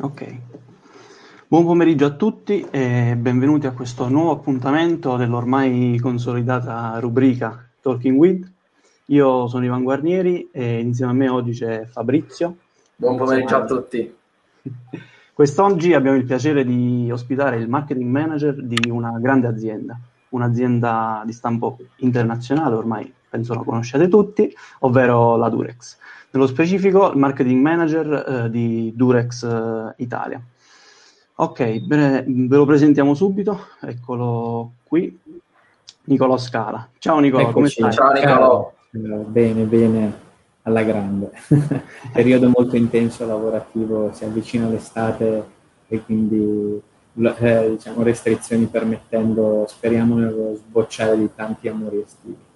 Ok. Buon pomeriggio a tutti e benvenuti a questo nuovo appuntamento dell'ormai consolidata rubrica Talking With. Io sono Ivan Guarnieri e insieme a me oggi c'è Fabrizio. Buon pomeriggio a tutti. Quest'oggi abbiamo il piacere di ospitare il marketing manager di una grande azienda, un'azienda di stampo internazionale, ormai penso la conosciate tutti, ovvero la Durex. Nello specifico il marketing manager eh, di Durex eh, Italia. Ok, bene, ve lo presentiamo subito, eccolo qui, Nicolò Scala. Ciao Nicolò, come stai? Ciao Nicolò. Bene, bene, alla grande. Periodo molto intenso lavorativo, si avvicina l'estate e quindi eh, diciamo restrizioni permettendo, speriamo nello sbocciare di tanti amori estivi.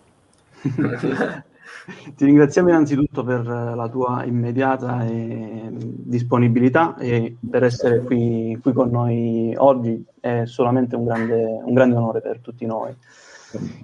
Ti ringraziamo innanzitutto per la tua immediata eh, disponibilità e per essere qui, qui, con noi oggi è solamente un grande, un grande onore per tutti noi.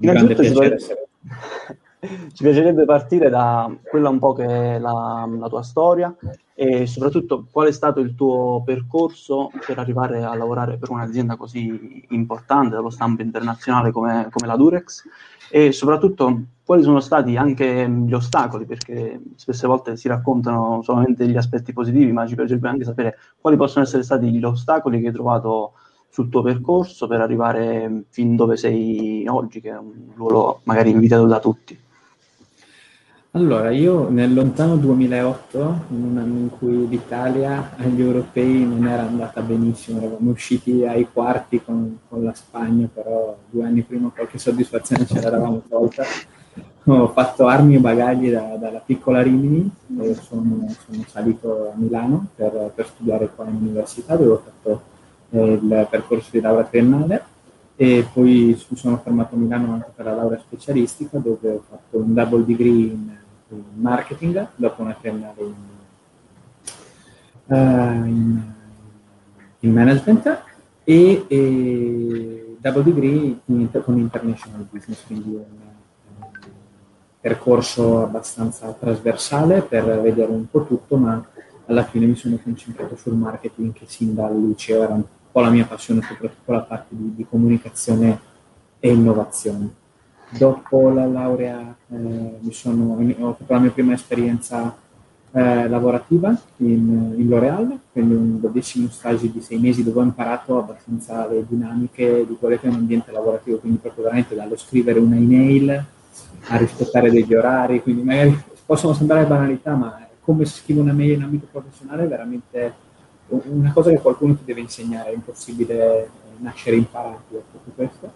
Innanzitutto ci, dove... ci, piacerebbe partire da quella un po' che è la, la, tua storia e soprattutto qual è stato il tuo percorso per arrivare a lavorare per un'azienda così importante dello stampo internazionale come, come la Durex e soprattutto quali sono stati anche gli ostacoli, perché spesse volte si raccontano solamente gli aspetti positivi, ma ci piacerebbe anche sapere quali possono essere stati gli ostacoli che hai trovato sul tuo percorso per arrivare fin dove sei oggi, che è un ruolo magari invitato da tutti. Allora, io nel lontano 2008, in un anno in cui l'Italia agli europei non era andata benissimo, eravamo usciti ai quarti con, con la Spagna, però due anni prima qualche soddisfazione ce l'eravamo tolta. Ho fatto armi e bagagli da, dalla piccola Rimini e sono, sono salito a Milano per, per, studiare qua in università, dove ho fatto eh, il percorso di laurea triennale e poi mi sono fermato a Milano anche per la laurea specialistica dove ho fatto un double degree in, in marketing dopo una triennale in, uh, in, in management e, e, double degree in, con international business, quindi un, un percorso abbastanza trasversale per vedere un po' tutto, ma alla fine mi sono concentrato sul marketing che sin dal liceo era un po' la mia passione, soprattutto la parte di, di comunicazione e innovazione. Dopo la laurea eh, sono, ho fatto la mia prima esperienza eh, lavorativa in, in, L'Oreal, quindi un bellissimo stage di sei mesi dove ho imparato abbastanza le dinamiche di quello che è un ambiente lavorativo, quindi proprio veramente dallo scrivere una email a rispettare degli orari, quindi magari possono sembrare banalità, ma come si scrive una mail in ambito professionale è veramente una cosa che qualcuno ti deve insegnare, è impossibile nascere imparati a tutto questo.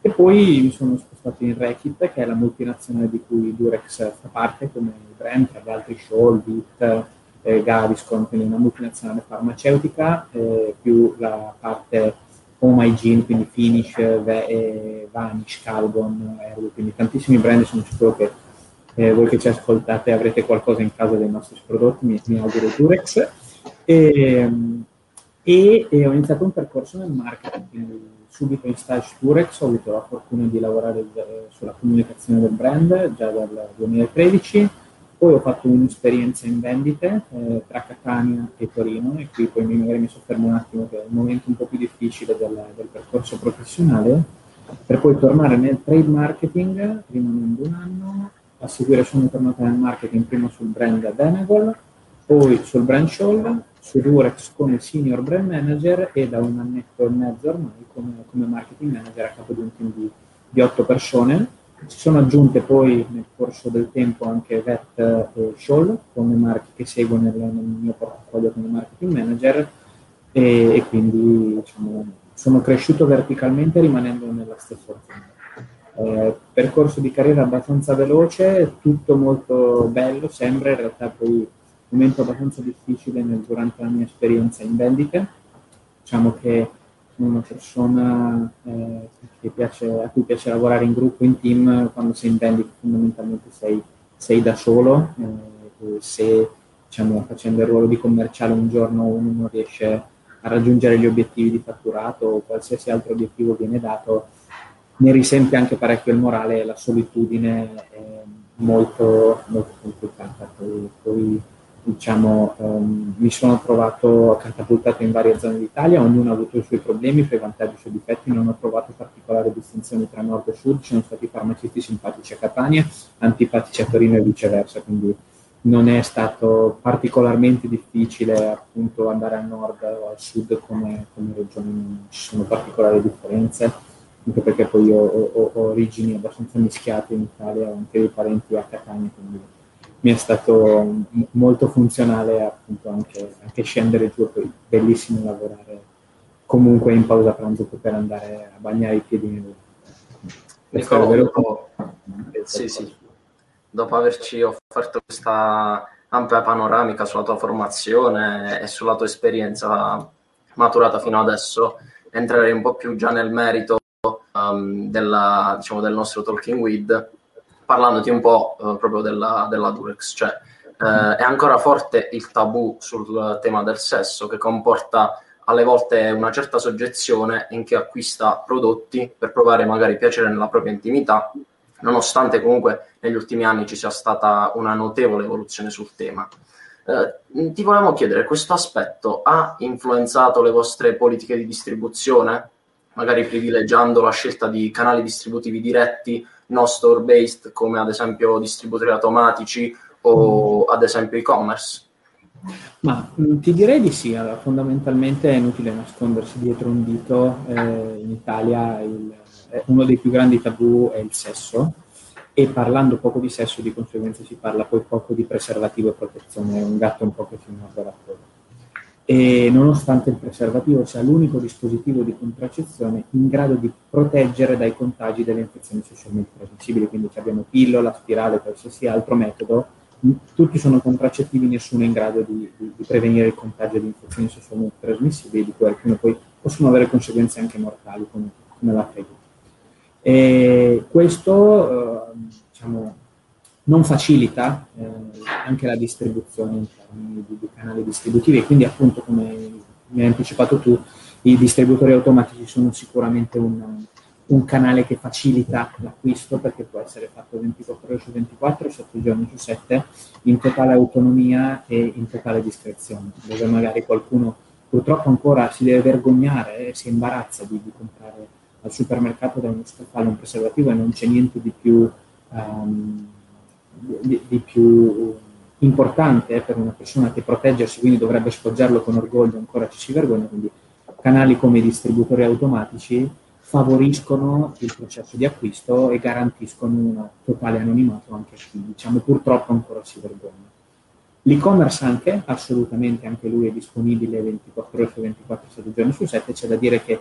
E poi mi sono spostato in Rekit, che è la multinazionale di cui Durex fa parte come brand, tra gli altri Scholl, Vit, eh, Gaviscon, quindi una multinazionale farmaceutica, eh, più la parte home hygiene, quindi Finish, v- Vanish, Calgon, Airwood, quindi tantissimi brand, sono sicuro che eh, voi che ci ascoltate avrete qualcosa in casa dei nostri prodotti, mi, mi auguro Durex. E, e, e, ho iniziato un percorso nel marketing, subito in stage Turex ho avuto la fortuna di lavorare eh, sulla comunicazione del brand già dal 2013, poi ho fatto un'esperienza in vendite eh, tra Catania e Torino e qui poi magari mi soffermo un attimo che è il momento un po' più difficile del, del percorso professionale, per poi tornare nel trade marketing rimanendo un anno, a seguire sono tornato nel marketing prima sul brand Denagol, poi sul brand Shoal, su Durex come senior brand manager e da un annetto e mezzo ormai come, come marketing manager a capo di un team di, di 8 persone. Si sono aggiunte poi nel corso del tempo anche Vet e Shoal come marchi che seguo nel, nel mio portafoglio come marketing manager e, e quindi diciamo, sono cresciuto verticalmente rimanendo nella stessa azienda. Eh, percorso di carriera abbastanza veloce, tutto molto bello, sembra in realtà poi momento abbastanza difficile nel, durante la mia esperienza in vendite. Diciamo che sono una persona eh, piace, a cui piace lavorare in gruppo, in team, quando sei in vendita fondamentalmente sei, sei da solo, eh, se diciamo, facendo il ruolo di commerciale un giorno uno non riesce a raggiungere gli obiettivi di fatturato o qualsiasi altro obiettivo viene dato, ne risente anche parecchio il morale e la solitudine è molto, molto complicata. Poi, poi diciamo, um, mi sono trovato catapultato in varie zone d'Italia, ognuno ha avuto i suoi problemi, i suoi vantaggi, i suoi difetti, non ho trovato particolari distinzioni tra nord e sud, ci sono stati farmacisti simpatici a Catania, antipatici a Torino e viceversa, quindi non è stato particolarmente difficile appunto andare al nord o al sud come, come regione, non ci sono particolari differenze, anche perché poi io ho, ho, ho origini abbastanza mischiate in Italia, ho anche dei parenti a Catania, quindi mi è stato molto funzionale appunto anche, anche scendere giù, poi bellissimo lavorare comunque in pausa pranzo per andare a bagnare i piedi nel Nicolò, sì, sì. dopo averci offerto questa ampia panoramica sulla tua formazione e sulla tua esperienza maturata fino adesso, entrerei un po' più già nel merito um, della, diciamo, del nostro Talking With parlandoti un po' eh, proprio della, della, Durex, cioè eh, è ancora forte il tabù sul tema del sesso che comporta alle volte una certa soggezione in chi acquista prodotti per provare magari piacere nella propria intimità, nonostante comunque negli ultimi anni ci sia stata una notevole evoluzione sul tema. Eh, ti volevamo chiedere, questo aspetto ha influenzato le vostre politiche di distribuzione, magari privilegiando la scelta di canali distributivi diretti no store based come ad esempio distributori automatici o ad esempio e-commerce? Ma mm, ti direi di sì, allora, fondamentalmente è inutile nascondersi dietro un dito, eh, in Italia il, eh, uno dei più grandi tabù è il sesso. E parlando poco di sesso di conseguenza si parla poi poco di preservativo e protezione, è un gatto un po' che si morde la coda e nonostante il preservativo sia l'unico dispositivo di contraccezione in grado di proteggere dai contagi delle infezioni sessualmente trasmissibili, quindi abbiamo pillola, spirale, qualsiasi altro metodo, tutti sono contraccettivi, nessuno è in grado di, di, di prevenire il contagio di infezioni sessualmente trasmissibili, di cui alcune poi possono avere conseguenze anche mortali, come, come la freddo. E questo, eh, diciamo, non facilita eh, anche la distribuzione in termini di, di, canali distributivi quindi appunto come mi hai anticipato tu i distributori automatici sono sicuramente un, un canale che facilita l'acquisto perché può essere fatto 24 ore su 24, 7 giorni su 7 in totale autonomia e in totale discrezione dove magari qualcuno purtroppo ancora si deve vergognare e si imbarazza di, di comprare al supermercato da uno scaffale un preservativo e non c'è niente di più um, di, di più importante per una persona che proteggersi, quindi dovrebbe sfoggiarlo con orgoglio, ancora ci si vergogna, quindi canali come i distributori automatici favoriscono il processo di acquisto e garantiscono un totale anonimato anche a chi diciamo purtroppo ancora si vergogna. L'e-commerce anche, assolutamente anche lui è disponibile 24 ore su 24, 7 giorni su 7, c'è da dire che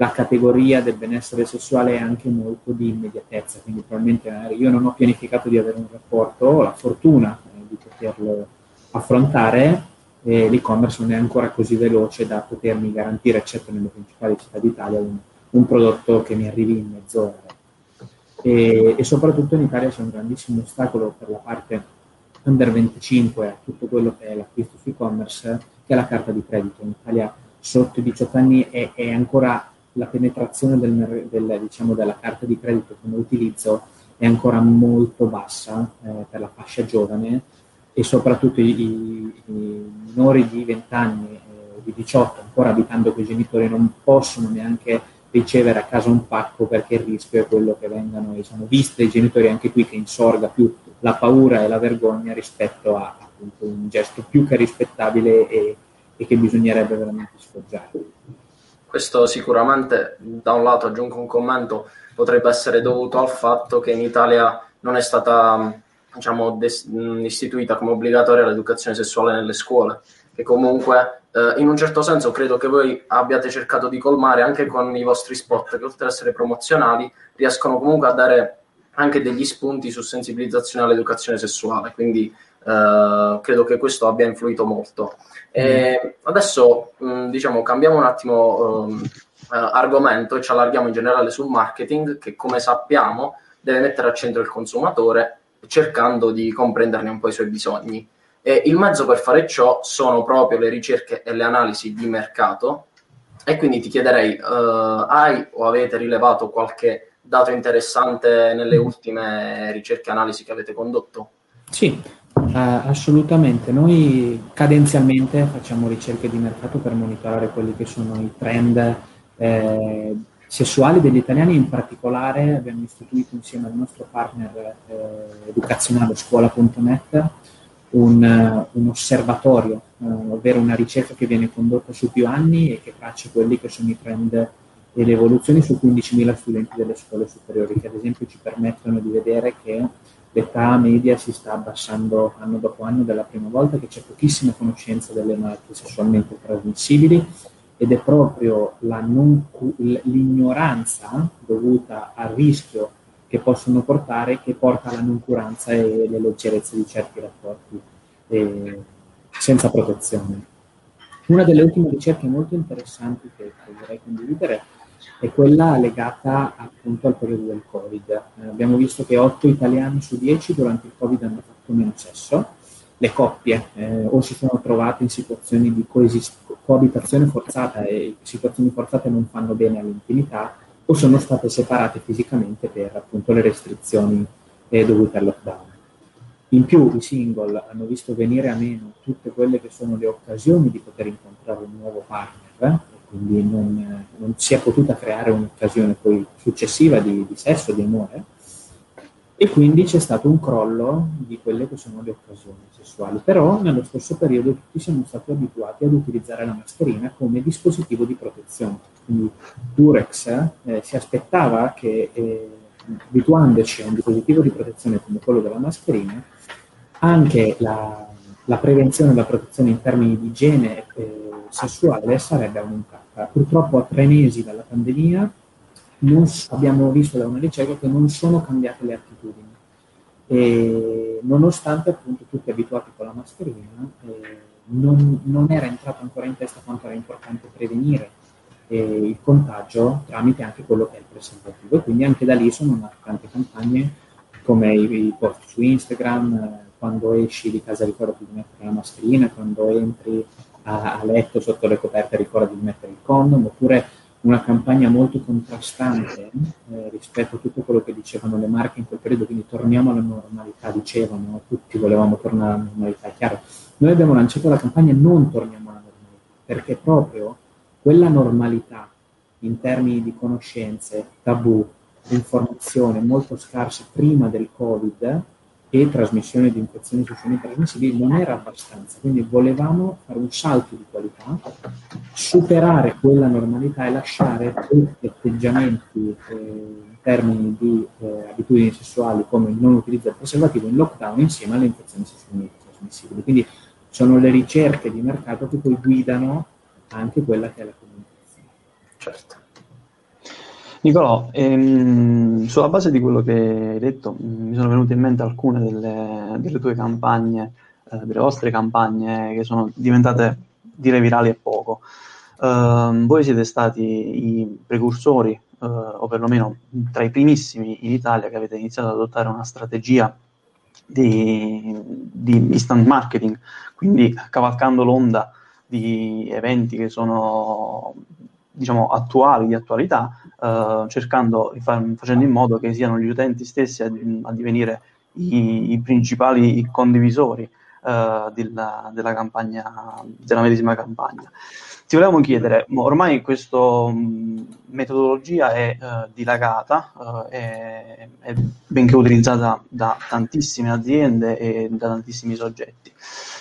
la categoria del benessere sessuale è anche molto di immediatezza, quindi probabilmente io non ho pianificato di avere un rapporto, ho la fortuna eh, di poterlo affrontare e l'e-commerce non è ancora così veloce da potermi garantire, eccetto nelle principali città d'Italia, un, un prodotto che mi arrivi in mezz'ora. E, e, soprattutto in Italia c'è un grandissimo ostacolo per la parte under 25 a tutto quello che è l'acquisto su e-commerce, che è la carta di credito. In Italia sotto i 18 anni è, è ancora la penetrazione del, del, diciamo, della carta di credito come utilizzo è ancora molto bassa eh, per la fascia giovane e soprattutto i, i, minori di 20 anni eh, di 18 ancora abitando con i genitori non possono neanche ricevere a casa un pacco perché il rischio è quello che vengano diciamo, viste i genitori anche qui che insorga più la paura e la vergogna rispetto a appunto, un gesto più che rispettabile e, e che bisognerebbe veramente sfoggiare. Questo sicuramente, da un lato aggiungo un commento, potrebbe essere dovuto al fatto che in Italia non è stata diciamo, des- istituita come obbligatoria l'educazione sessuale nelle scuole, che comunque eh, in un certo senso credo che voi abbiate cercato di colmare anche con i vostri spot, che oltre ad essere promozionali riescono comunque a dare anche degli spunti su sensibilizzazione all'educazione sessuale, quindi eh, credo che questo abbia influito molto. E mm. adesso mh, diciamo cambiamo un attimo um, argomento e ci allarghiamo in generale sul marketing che come sappiamo deve mettere al centro il consumatore cercando di comprenderne un po' i suoi bisogni. E il mezzo per fare ciò sono proprio le ricerche e le analisi di mercato e quindi ti chiederei, uh, hai o avete rilevato qualche dato interessante nelle ultime ricerche e analisi che avete condotto? Sì, uh, assolutamente. Noi cadenzialmente facciamo ricerche di mercato per monitorare quelli che sono i trend eh, sessuali degli italiani. In particolare abbiamo istituito insieme al nostro partner eh, educazionale scuola.net un, un osservatorio, eh, ovvero una ricerca che viene condotta su più anni e che traccia quelli che sono i trend e le evoluzioni su 15.000 studenti delle scuole superiori, che ad esempio ci permettono di vedere che l'età media si sta abbassando anno dopo anno della prima volta, che c'è pochissima conoscenza delle malattie sessualmente trasmissibili ed è proprio non, l'ignoranza dovuta al rischio che possono portare che porta alla noncuranza e alle leggerezze di certi rapporti eh, senza protezione. Una delle ultime ricerche molto interessanti che vorrei condividere è quella legata appunto al periodo del Covid. Eh, abbiamo visto che 8 italiani su 10 durante il Covid hanno fatto meno sesso, le coppie eh, o si sono trovate in situazioni di coesist- coabitazione forzata e situazioni forzate non fanno bene all'intimità o sono state separate fisicamente per appunto le restrizioni eh, dovute al lockdown. In più i single hanno visto venire a meno tutte quelle che sono le occasioni di poter incontrare un nuovo partner, quindi non, non si è potuta creare un'occasione poi successiva di, di sesso, di amore, e quindi c'è stato un crollo di quelle che sono le occasioni sessuali. Però nello stesso periodo tutti siamo stati abituati ad utilizzare la mascherina come dispositivo di protezione. Quindi Durex eh, si aspettava che, eh, abituandoci a un dispositivo di protezione come quello della mascherina, anche la, la prevenzione e la protezione in termini di igiene eh, sessuale sarebbe aumentata. Purtroppo a tre mesi dalla pandemia non, abbiamo visto da una ricerca che non sono cambiate le attitudini. E nonostante appunto tutti abituati con la mascherina, eh, non, non, era entrato ancora in testa quanto era importante prevenire eh, il contagio tramite anche quello che è il preservativo. E quindi anche da lì sono nate tante campagne come i, i post su Instagram, eh, quando esci di casa ricordati di mettere la mascherina, quando entri a, a letto sotto le coperte ricordati di mettere il condom, oppure una campagna molto contrastante eh, rispetto a tutto quello che dicevano le marche in quel periodo, quindi torniamo alla normalità, dicevano, tutti volevamo tornare alla normalità, è chiaro. Noi abbiamo lanciato la campagna non torniamo alla normalità, perché proprio quella normalità in termini di conoscenze, tabù, informazione molto scarse prima del Covid, e trasmissione di infezioni sessuali trasmissibili non era abbastanza, quindi volevamo fare un salto di qualità, superare quella normalità e lasciare tutti atteggiamenti eh, in termini di eh, abitudini sessuali come il non utilizzo del preservativo in lockdown insieme alle infezioni sessuali trasmissibili. Quindi sono le ricerche di mercato che poi guidano anche quella che è la comunicazione. Certo. Nicolò, ehm, sulla base di quello che hai detto, mi sono venute in mente alcune delle, delle tue campagne, eh, delle vostre campagne che sono diventate dire virali e poco. Uh, voi siete stati i precursori, uh, o perlomeno tra i primissimi in Italia che avete iniziato ad adottare una strategia di, di instant marketing, quindi cavalcando l'onda di eventi che sono diciamo, attuali, di attualità, eh, cercando, facendo in modo che siano gli utenti stessi a, a divenire i, i, principali condivisori eh, della, della, campagna, della medesima campagna. Ti volevamo chiedere, ormai questa metodologia è uh, dilagata, uh, è, è, benché utilizzata da tantissime aziende e da tantissimi soggetti.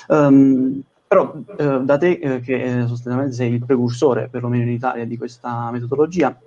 Um, però eh, da te, eh, che sostanzialmente sei il precursore, perlomeno in Italia, di questa metodologia,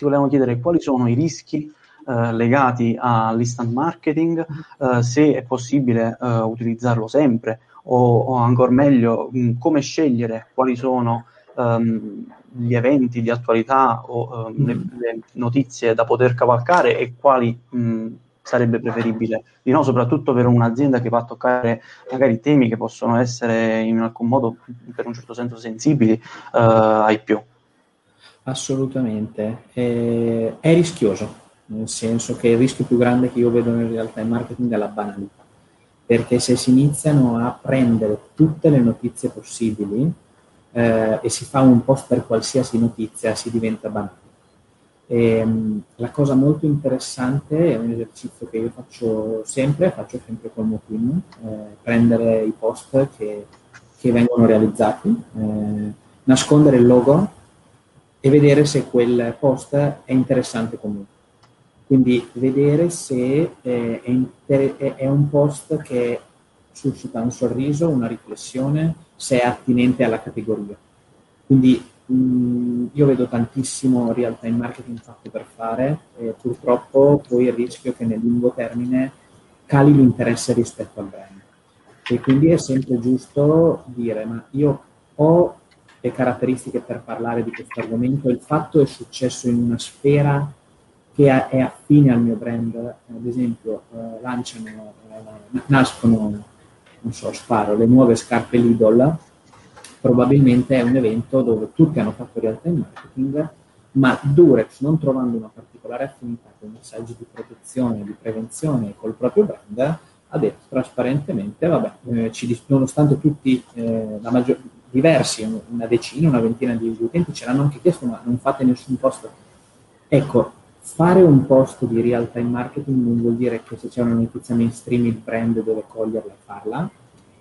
ti volevamo chiedere quali sono i rischi eh, legati all'instant marketing, eh, se è possibile eh, utilizzarlo sempre o, o ancora meglio mh, come scegliere quali sono um, gli eventi di attualità o um, le, le, notizie da poter cavalcare e quali mh, sarebbe preferibile di no, soprattutto per un'azienda che va a toccare magari temi che possono essere in alcun modo, per un certo senso, sensibili uh, ai più. Assolutamente, è, è rischioso, nel senso che il rischio più grande che io vedo in realtà in marketing è la banalità, perché se si iniziano a prendere tutte le notizie possibili eh, e si fa un post per qualsiasi notizia, si diventa banale E, um, la cosa molto interessante è un esercizio che io faccio sempre, faccio sempre col Mopin, eh, prendere i post che, che vengono realizzati, eh, nascondere il logo e vedere se quel post è interessante comunque. Quindi vedere se eh, è, inter- è, un post che suscita un sorriso, una riflessione, se è attinente alla categoria. Quindi mh, io vedo tantissimo real time marketing fatto per fare e purtroppo poi il rischio che nel lungo termine cali l'interesse rispetto al brand. E quindi è sempre giusto dire, ma io ho le caratteristiche per parlare di questo argomento, il fatto è successo in una sfera che è affine al mio brand, ad esempio eh, lanciano, eh, nascono non so, sparo, le nuove scarpe Lidl, probabilmente è un evento dove tutti hanno fatto real time marketing, ma Durex, non trovando una particolare affinità con messaggi di protezione, di prevenzione col proprio brand, ha detto trasparentemente, vabbè, eh, ci, nonostante tutti, eh, la maggior, diversi, una decina, una ventina di utenti ce l'hanno anche chiesto, ma non fate nessun post. Ecco, fare un post di real time marketing non vuol dire che se c'è una notizia mainstream il brand deve coglierla e farla,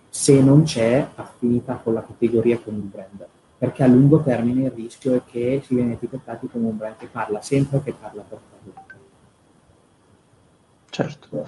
se non c'è affinità con la categoria con il brand. Perché a lungo termine il rischio è che si viene etichettati come un brand che parla sempre che parla per parlare. Certo.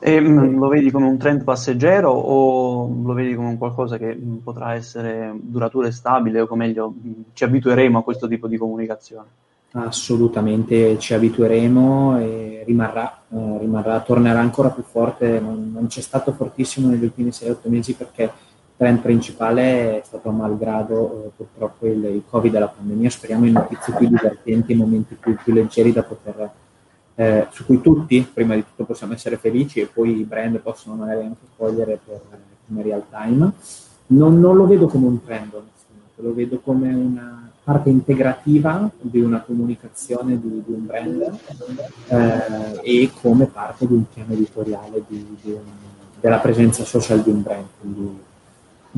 E mm, lo vedi come un trend passeggero o lo vedi come un qualcosa che mm, potrà essere duraturo e stabile o meglio mm, ci abitueremo a questo tipo di comunicazione? Assolutamente ci abitueremo e rimarrà, eh, rimarrà, tornerà ancora più forte, non, non c'è stato fortissimo negli ultimi 6-8 mesi perché il trend principale è stato malgrado eh, purtroppo il, il, Covid e la pandemia, speriamo in notizie più divertenti, in momenti più, più leggeri da poter, eh, su cui tutti prima di tutto possiamo essere felici e poi i brand possono magari anche cogliere per, come real time. Non, non lo vedo come un trend, lo vedo come una parte integrativa di una comunicazione di, di un brand eh, e come parte di un piano editoriale di, di un, della presenza social di un brand. Quindi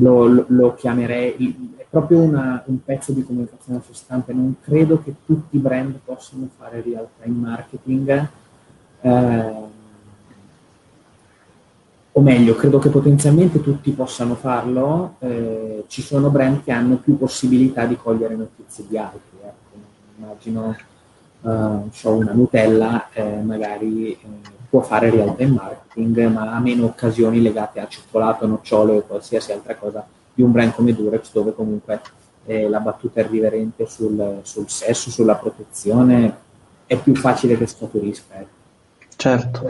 lo, lo, chiamerei, è proprio una, un pezzo di comunicazione a sé stante. Non credo che tutti i brand possano fare real time marketing. Eh, o meglio, credo che potenzialmente tutti possano farlo, eh, ci sono brand che hanno più possibilità di cogliere notizie di altri. Ecco. Immagino uh, so, una Nutella eh, magari eh, può fare real time marketing, ma ha meno occasioni legate a cioccolato, nocciolo e qualsiasi altra cosa di un brand come Durex, dove comunque eh, la battuta irriverente sul, sul, sesso, sulla protezione è più facile che scaturisca. Ecco. Certo,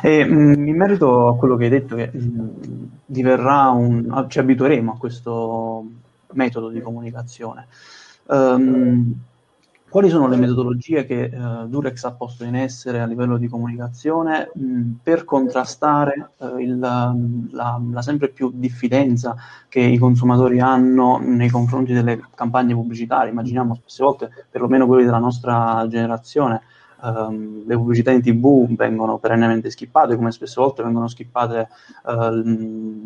e mh, mm, in merito a quello che hai detto, che mh, mm, diverrà un, ci abitueremo a questo metodo di comunicazione. Um, quali sono le metodologie che uh, Durex ha posto in essere a livello di comunicazione mh, per contrastare uh, il, la, la, sempre più diffidenza che i consumatori hanno nei confronti delle campagne pubblicitarie? Immaginiamo spesse volte, perlomeno quelli della nostra generazione, um, le pubblicità in tv vengono perennemente skippate, come spesso volte vengono skippate uh,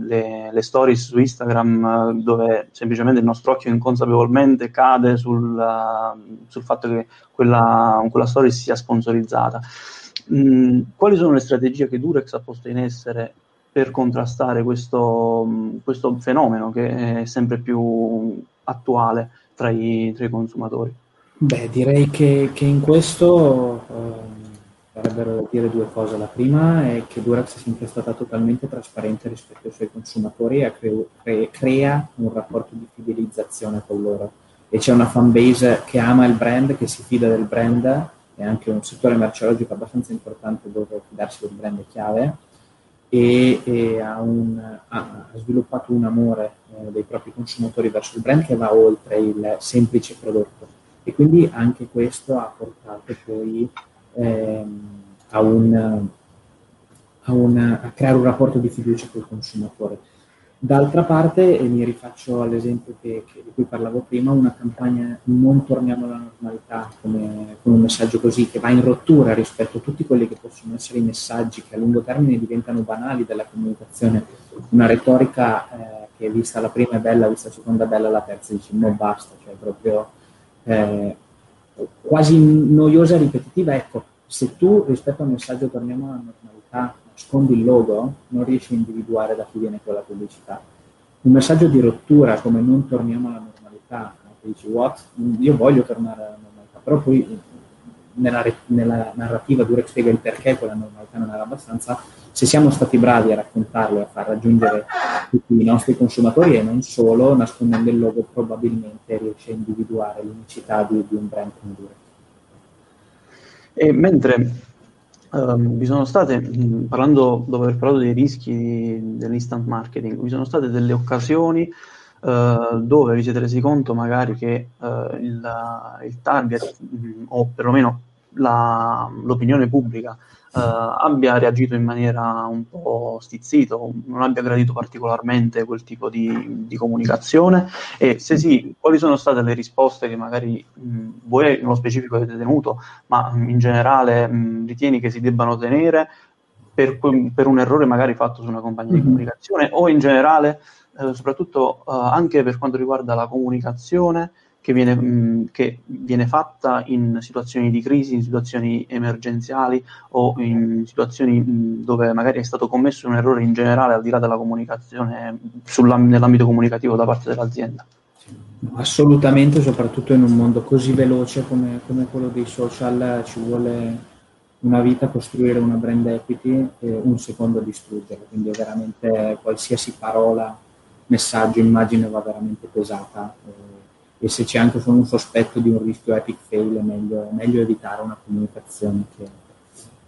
le, le, stories su Instagram uh, dove semplicemente il nostro occhio inconsapevolmente cade sul, uh, sul fatto che quella, quella story sia sponsorizzata. Mm, quali sono le strategie che Durex ha posto in essere per contrastare questo, questo fenomeno che è sempre più attuale tra i, tra i consumatori? Beh, direi che, che in questo vorrebbero dire due cose. La prima è che Durax è sempre stata totalmente trasparente rispetto ai suoi consumatori e cre- cre- crea un rapporto di fidelizzazione con loro. E c'è una fanbase che ama il brand, che si fida del brand, e anche un settore merceologico abbastanza importante dove fidarsi del brand è chiave, e, e ha, un, ha, sviluppato un amore eh, dei propri consumatori verso il brand che va oltre il semplice prodotto e quindi anche questo ha portato poi ehm, a, un, a, un, a, creare un rapporto di fiducia col consumatore. D'altra parte, e mi rifaccio all'esempio che, che, di cui parlavo prima, una campagna non torniamo alla normalità come, con un messaggio così che va in rottura rispetto a tutti quelli che possono essere i messaggi che a lungo termine diventano banali della comunicazione, una retorica eh, che vista la prima è bella, vista la seconda è bella, la terza dice no basta, cioè proprio eh, quasi noiosa e ripetitiva, ecco, se tu rispetto al messaggio torniamo alla normalità, nascondi il logo, non riesci a individuare da chi viene quella pubblicità. Un messaggio di rottura come non torniamo alla normalità, dici what? Io voglio tornare alla normalità, però poi nella, nella narrativa Durex spiega il perché quella normalità non era abbastanza, se siamo stati bravi a raccontarlo e a far raggiungere tutti i nostri consumatori e non solo, nascondendo il logo probabilmente riesce a individuare l'unicità di, di un brand come Durex. E mentre um, vi sono state, parlando, dopo aver parlato dei rischi dell'instant marketing, vi sono state delle occasioni Uh, dove vi siete resi conto magari che uh, il, il, target mh, o perlomeno la, l'opinione pubblica uh, abbia reagito in maniera un po' stizzito, non abbia gradito particolarmente quel tipo di, di, comunicazione e se sì, quali sono state le risposte che magari mh, voi nello specifico avete tenuto, ma mh, in generale mh, ritieni che si debbano tenere per, per, un errore magari fatto su una compagnia mm-hmm. di comunicazione o in generale, eh, soprattutto eh, anche per quanto riguarda la comunicazione, che viene, mh, che viene, fatta in situazioni di crisi, in situazioni emergenziali o in situazioni mh, dove magari è stato commesso un errore in generale al di là della comunicazione nell'ambito comunicativo da parte dell'azienda. Assolutamente, soprattutto in un mondo così veloce come, come quello dei social, ci vuole una vita costruire una brand equity e un secondo distruggerla, quindi veramente qualsiasi parola, messaggio, immagine va veramente pesata. Eh, e se c'è anche solo un sospetto di un rischio epic fail è meglio, è meglio evitare una comunicazione che,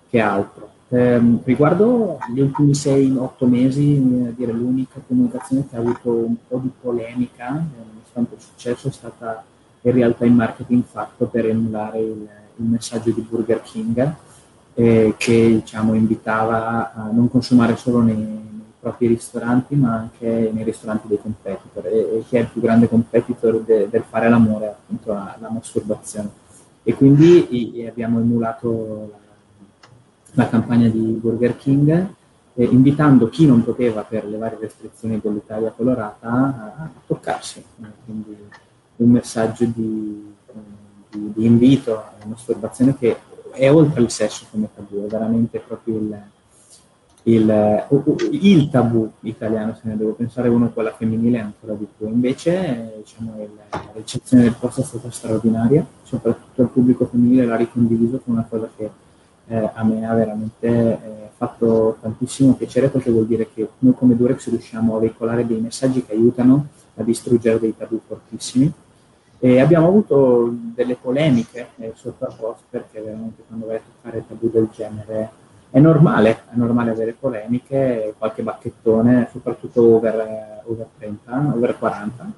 che altro. Eh, riguardo gli ultimi 6-8 mesi, dire, l'unica comunicazione che ha avuto un po' di polemica, eh, nonostante il successo, è stata in realtà il marketing fatto per emulare il, il messaggio di Burger King, eh, che diciamo, invitava a non consumare solo nei, propri ristoranti ma anche nei ristoranti dei competitor. E, e chi è il più grande competitor de, del fare l'amore appunto la, la masturbazione. E quindi i, abbiamo emulato la, la, campagna di Burger King eh, invitando chi non poteva per le varie restrizioni dell'Italia colorata a, a toccarsi quindi un messaggio di, di, di invito alla masturbazione che è oltre il sesso come tabù è veramente proprio il il, il, tabù italiano, se ne devo pensare uno, quella femminile ancora di più. Invece diciamo, la ricezione del posto è stata straordinaria, soprattutto il pubblico femminile l'ha ricondiviso con una cosa che eh, a me ha veramente eh, fatto tantissimo piacere perché vuol dire che noi come Durex riusciamo a veicolare dei messaggi che aiutano a distruggere dei tabù fortissimi. E abbiamo avuto delle polemiche eh, sotto a post perché veramente quando vai a toccare tabù del genere è normale, è normale avere polemiche, qualche bacchettone, soprattutto over, over 30, over 40,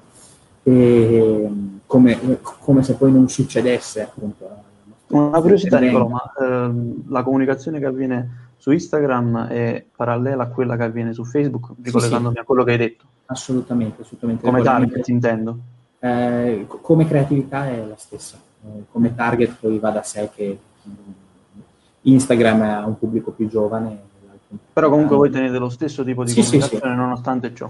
e come, come, se poi non succedesse appunto. Una curiosità Nicola, ma ehm, la comunicazione che avviene su Instagram è parallela a quella che avviene su Facebook, ricollegandomi sì, sì. a quello che hai detto? Assolutamente, assolutamente. Come target intendo? Eh, come creatività è la stessa, eh, come target poi va da sé che Instagram ha un pubblico più giovane. Però comunque voi tenete lo stesso tipo di sì, comunicazione sì, sì. nonostante ciò.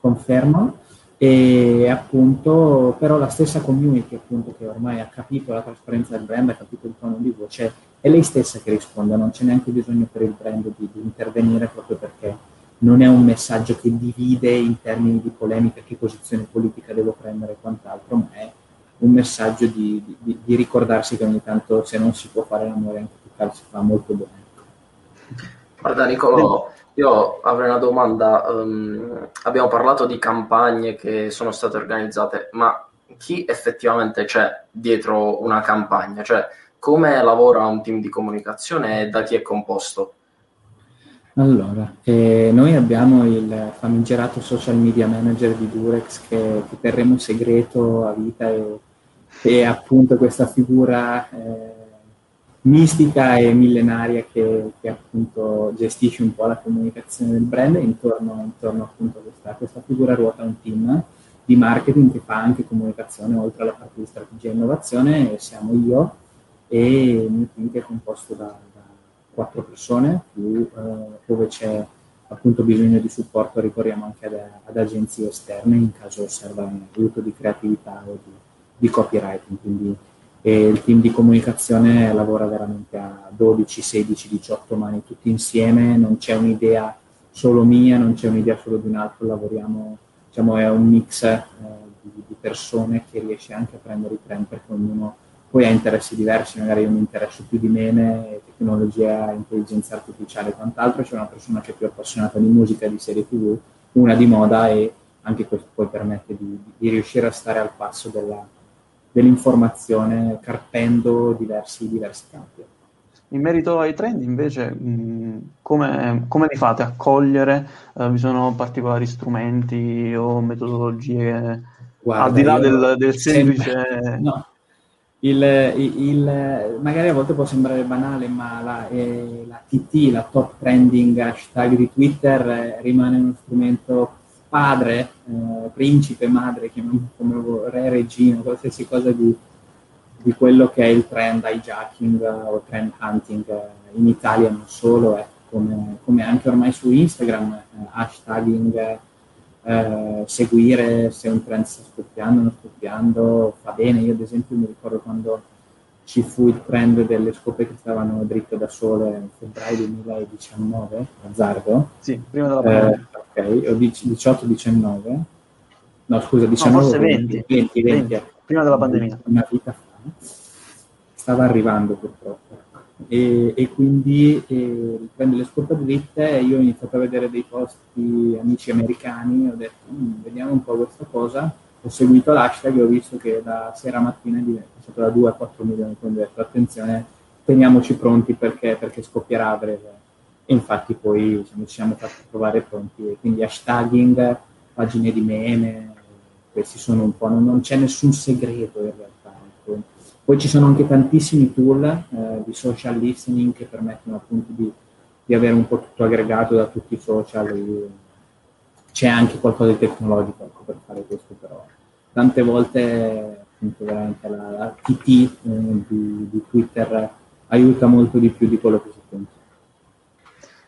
Confermo. E appunto, però la stessa community appunto che ormai ha capito la trasparenza del brand, ha capito il tono di voce, è lei stessa che risponde, non c'è neanche bisogno per il brand di, di intervenire proprio perché non è un messaggio che divide in termini di polemica che posizione politica devo prendere e quant'altro, ma è un messaggio di, di, di ricordarsi che ogni tanto se non si può fare l'amore anche fa molto bene. Guarda Nicolo, io avrei una domanda. Um, abbiamo parlato di campagne che sono state organizzate, ma chi effettivamente c'è dietro una campagna? Cioè, come lavora un team di comunicazione e da chi è composto? Allora, eh, noi abbiamo il famigerato social media manager di Durex che, che terremo segreto a vita e, e appunto questa figura eh, mistica e millenaria che, che, appunto gestisce un po' la comunicazione del brand intorno, intorno appunto a questa, questa, figura ruota un team di marketing che fa anche comunicazione oltre alla parte di strategia e innovazione. Siamo io e il mio team che è composto da, da quattro persone più eh, dove c'è appunto bisogno di supporto ricorriamo anche ad, ad agenzie esterne in caso serva aiuto di creatività o di, di copywriting. Quindi e il team di comunicazione lavora veramente a 12, 16, 18 mani tutti insieme, non c'è un'idea solo mia, non c'è un'idea solo di un altro, lavoriamo, diciamo, è un mix eh, di, di, persone che riesce anche a prendere i trend perché ognuno poi ha interessi diversi, magari io mi interesso più di mene, tecnologia, intelligenza artificiale e quant'altro, c'è una persona che è più appassionata di musica di serie tv, una di moda e anche questo poi permette di, di riuscire a stare al passo della, dell'informazione carpendo diversi, diversi campi. In merito ai trend, invece, mh, come, come, li fate a cogliere? Uh, vi sono particolari strumenti o metodologie Guarda, al di là del, del semplice... Sempre, no. Il, il, magari a volte può sembrare banale, ma la, eh, la TT, la top trending hashtag di Twitter, eh, rimane uno strumento padre, eh, principe, madre, chiamiamolo come re, regina, qualsiasi cosa di, di, quello che è il trend hijacking o trend hunting eh, in Italia non solo, eh, come, come, anche ormai su Instagram, eh, hashtagging, eh, seguire se un trend sta scoppiando o non scoppiando, fa bene. Io ad esempio mi ricordo quando ci fu il trend delle scope che stavano dritte da sole in febbraio 2019, azzardo. Sì, prima della pandemia. Eh, ok, o 18-19. No, scusa, 19. No, forse 20. 20, 20, 20 prima della pandemia. Una vita fa. Stava arrivando purtroppo. E, e quindi eh, prende le scope dritte e io ho iniziato a vedere dei post di amici americani ho detto, mm, vediamo un po' questa cosa ho seguito l'hashtag e ho visto che da sera a mattina è passato da 2 a 4 milioni, quindi ho detto attenzione, teniamoci pronti perché, perché scoppierà a breve. E infatti poi diciamo, ci siamo fatti trovare pronti, quindi hashtagging, pagine di meme, questi sono un po', non, non c'è nessun segreto in realtà. Ecco. Poi ci sono anche tantissimi tool eh, di social listening che permettono appunto di, di avere un po' tutto aggregato da tutti i social. C'è anche qualcosa di tecnologico ecco, per fare questo però tante volte appunto veramente la, la TT eh, di, di, Twitter aiuta molto di più di quello che si pensa.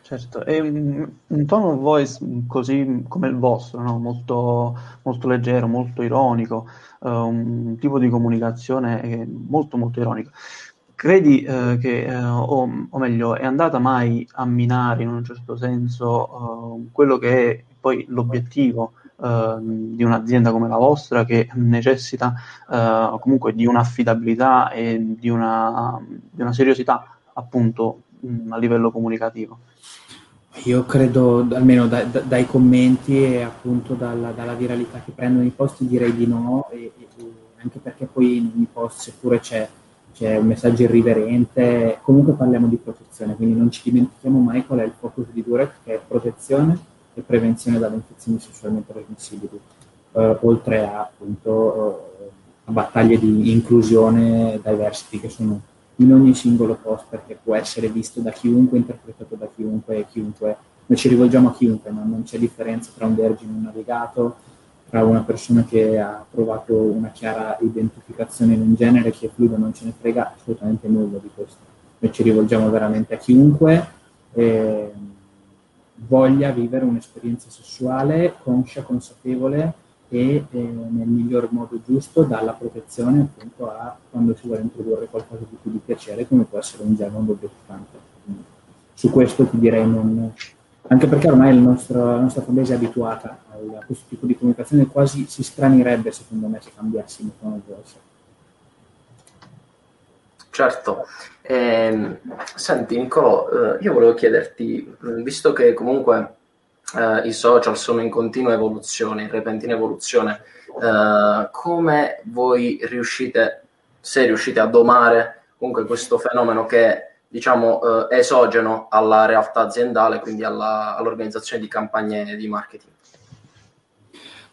Certo, e un, un tono voice così come il vostro, no? molto, molto, leggero, molto ironico, uh, un tipo di comunicazione molto molto ironico. Credi uh, che, uh, o, o, meglio, è andata mai a minare in un certo senso quello che è poi l'obiettivo di un'azienda come la vostra che necessita uh, comunque di un'affidabilità e di una, di una seriosità appunto mh, mm, a livello comunicativo. Io credo, almeno da, da, dai commenti e appunto dalla, dalla, viralità che prendono i post, direi di no, e, e anche perché poi nei post, seppure c'è, c'è, un messaggio irriverente, comunque parliamo di protezione, quindi non ci dimentichiamo mai qual è il focus di Durek, che è protezione e prevenzione dalle infezioni sessualmente trasmissibili, eh, oltre a, appunto, eh, a battaglie di inclusione diversity che sono in ogni singolo post perché può essere visto da chiunque, interpretato da chiunque e chiunque. Noi ci rivolgiamo a chiunque, ma non c'è differenza tra un vergine e un navigato, tra una persona che ha trovato una chiara identificazione in un genere che è fluido non ce ne frega assolutamente nulla di questo. Noi ci rivolgiamo veramente a chiunque. E, voglia vivere un'esperienza sessuale conscia, consapevole e eh, nel miglior modo giusto dalla protezione appunto a quando si vuole introdurre qualcosa di più di piacere come può essere un genere obiettivante. Su questo ti direi non... anche perché ormai nostro, la nostra famiglia è abituata a questo tipo di comunicazione quasi si stranirebbe secondo me se cambiassimo come voce. Certo. Eh, senti Nicolò, eh, io volevo chiederti, visto che comunque eh, i social sono in continua evoluzione, in repentina evoluzione, eh, come voi riuscite, se riuscite a domare comunque questo fenomeno che diciamo, è eh, esogeno alla realtà aziendale, quindi alla, all'organizzazione di campagne di marketing?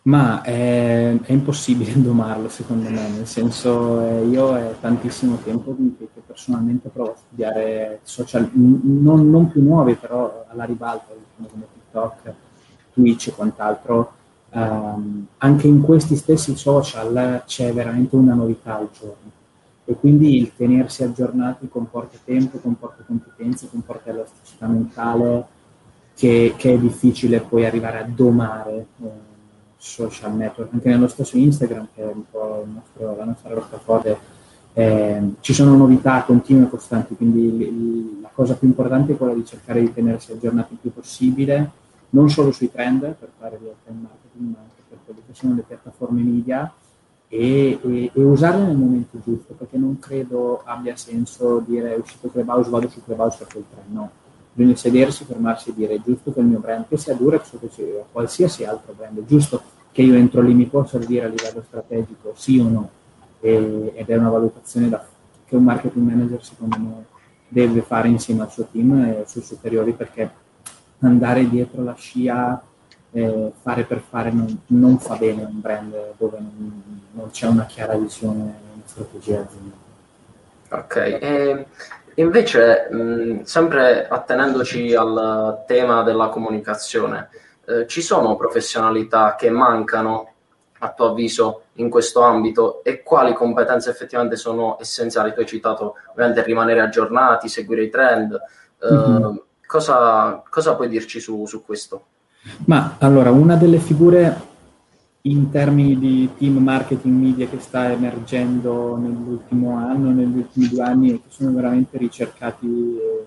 Ma è, è, impossibile domarlo secondo me, nel senso eh, io è tantissimo tempo che, che, personalmente provo a studiare social, non, non più nuovi però alla ribalta, diciamo, come TikTok, Twitch e quant'altro. Um, anche in questi stessi social c'è veramente una novità al giorno e quindi il tenersi aggiornati comporta tempo, comporta competenze, comporta elasticità mentale che, che, è difficile poi arrivare a domare. Eh, social network, anche nello stesso Instagram, che è un po' nostro, la nostra roccaforte, Eh, ci sono novità continue e costanti, quindi la cosa più importante è quella di cercare di tenersi aggiornati il più possibile, non solo sui trend per fare real time marketing, ma anche per quelle che sono le piattaforme media e, e, e, usarle nel momento giusto, perché non credo abbia senso dire uscito Clubhouse, vado su Clubhouse per quel trend, no. Bisogna sedersi, fermarsi e dire è giusto che il mio brand, che sia Durex o che sia qualsiasi altro brand, è giusto che io entro lì, mi può servire a livello strategico, sì o no? E, ed è una valutazione da, che un marketing manager secondo me deve fare insieme al suo team e ai suoi superiori perché andare dietro la scia, eh, fare per fare non, non, fa bene un brand dove non, non c'è una chiara visione, una strategia aziendale. Ok, e invece mh, sempre attenendoci al tema della comunicazione, eh, ci sono professionalità che mancano a tuo avviso in questo ambito e quali competenze effettivamente sono essenziali? Tu hai citato ovviamente rimanere aggiornati, seguire i trend. Eh, mm-hmm. cosa, cosa, puoi dirci su, su, questo? Ma allora, una delle figure in termini di team marketing media che sta emergendo nell'ultimo anno, negli ultimi due anni e che sono veramente ricercati eh,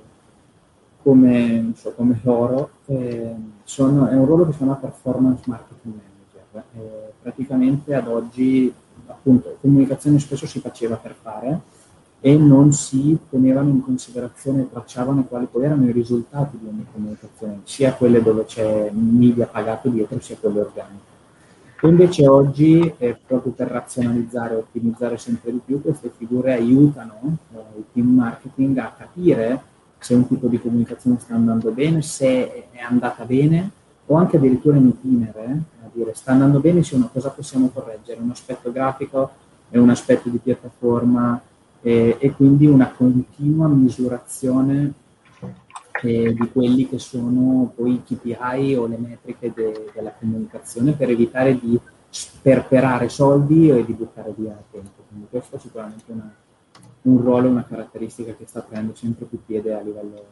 come, so, come loro, eh, sono, è un ruolo che si chiama performance marketing manager. Eh, praticamente ad oggi, appunto, comunicazione spesso si faceva per fare e non si tenevano in considerazione, tracciavano quali poi erano i risultati di ogni comunicazione, sia quelle dove c'è media pagato dietro, sia quelle organiche. Invece oggi, eh, proprio per razionalizzare e ottimizzare sempre di più, queste figure aiutano eh, il team marketing a capire se un tipo di comunicazione sta andando bene, se è andata bene, o anche addirittura in itinere, eh, a dire sta andando bene, sì, una cosa possiamo correggere, un aspetto grafico e un aspetto di piattaforma e, e quindi una continua misurazione eh, di quelli che sono poi i KPI o le metriche de, della comunicazione per evitare di sperperare soldi e di buttare via tempo. Quindi questo è sicuramente una, un ruolo e una caratteristica che sta prendendo sempre più piede a livello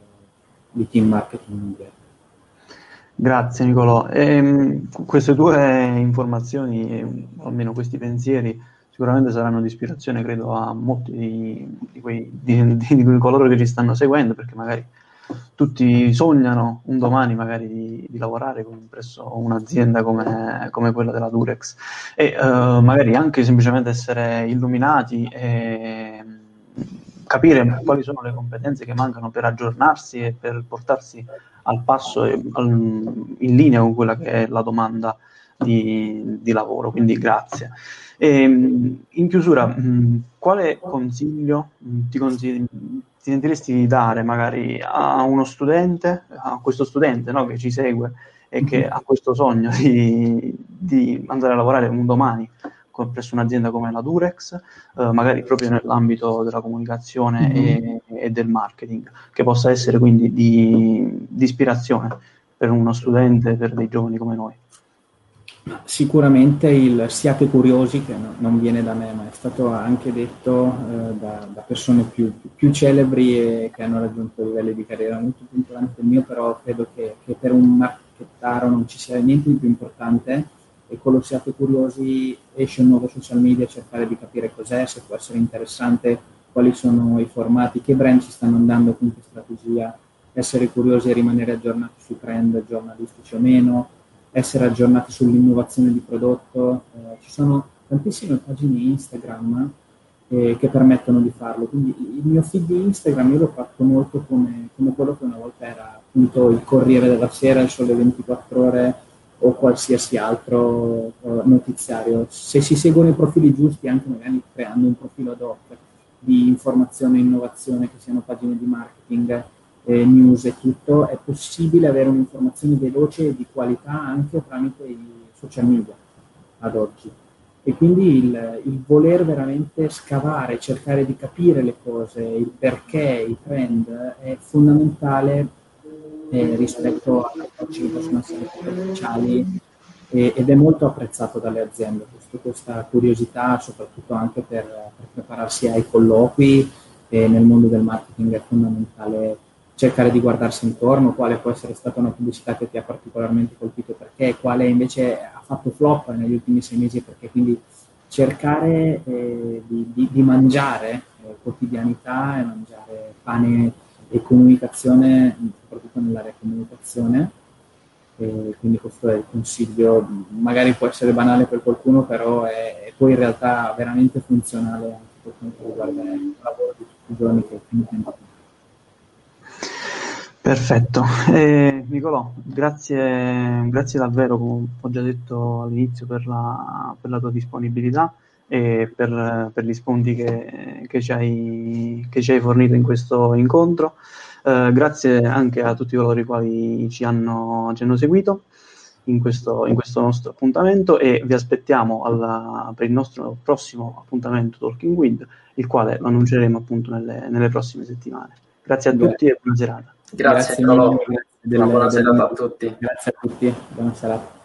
di team marketing media. Grazie Nicolò. Ehm, queste tue informazioni, o almeno questi pensieri, sicuramente saranno di ispirazione, credo, a molti di, di, quei, di, di, coloro che ci stanno seguendo, perché magari tutti sognano un domani magari di, di lavorare presso un'azienda come, come, quella della Durex e uh, magari anche semplicemente essere illuminati e capire quali sono le competenze che mancano per aggiornarsi e per portarsi al passo e al, in linea con quella che è la domanda di, di lavoro. Quindi grazie. E, in chiusura, mh, quale consiglio mh, ti, consigli, ti sentiresti di dare magari a uno studente, a questo studente no, che ci segue e che mm-hmm. ha questo sogno di, di andare a lavorare un domani presso un'azienda come la Durex, eh, magari proprio nell'ambito della comunicazione mm-hmm. e, e, del marketing, che possa essere quindi di, di, ispirazione per uno studente, per dei giovani come noi. Sicuramente il siate curiosi, che no, non viene da me, ma è stato anche detto eh, da, da, persone più, più, celebri e che hanno raggiunto livelli di carriera molto più importanti del mio, però credo che, che per un marchettaro non ci sia niente di più importante e con lo siate curiosi esce un nuovo social media, cercare di capire cos'è, se può essere interessante, quali sono i formati, che brand ci stanno andando, con che strategia, essere curiosi e rimanere aggiornati sui trend giornalistici o meno, essere aggiornati sull'innovazione di prodotto. Eh, ci sono tantissime pagine Instagram eh, che permettono di farlo. Quindi il mio feed di Instagram io l'ho fatto molto come, come quello che una volta era appunto il Corriere della Sera, il Sole 24 Ore, o qualsiasi altro uh, notiziario. Se si seguono i profili giusti, anche magari creando un profilo ad hoc di informazione e innovazione, che siano pagine di marketing, eh, news e tutto, è possibile avere un'informazione veloce e di qualità anche tramite i social media ad oggi. E quindi il, il voler veramente scavare, cercare di capire le cose, il perché, i trend, è fondamentale eh, rispetto a approcci che possono essere commerciali ed è molto apprezzato dalle aziende questo, questa curiosità, soprattutto anche per, per prepararsi ai colloqui nel mondo del marketing è fondamentale cercare di guardarsi intorno, quale può essere stata una pubblicità che ti ha particolarmente colpito perché, quale invece ha fatto flop negli ultimi sei mesi perché quindi cercare eh, di, di, di, mangiare eh, quotidianità e mangiare pane e comunicazione, soprattutto nell'area comunicazione. E quindi questo è il consiglio, magari può essere banale per qualcuno, però è, è poi in realtà veramente funzionale anche per quanto riguarda il lavoro di tutti i giorni che è finito Perfetto, eh, Nicolò, grazie, grazie davvero, come ho già detto all'inizio, per la, per la tua disponibilità e per, per gli spunti che, che, ci hai, che, ci hai, fornito in questo incontro. Eh, grazie anche a tutti coloro i quali ci hanno, ci hanno seguito in questo, in questo, nostro appuntamento e vi aspettiamo alla, per il nostro prossimo appuntamento Talking With, il quale lo annunceremo appunto nelle, nelle prossime settimane. Grazie a tutti e buona serata. Grazie, grazie, Nicolò. Grazie delle, buona serata a tutti. Grazie a tutti, buona serata.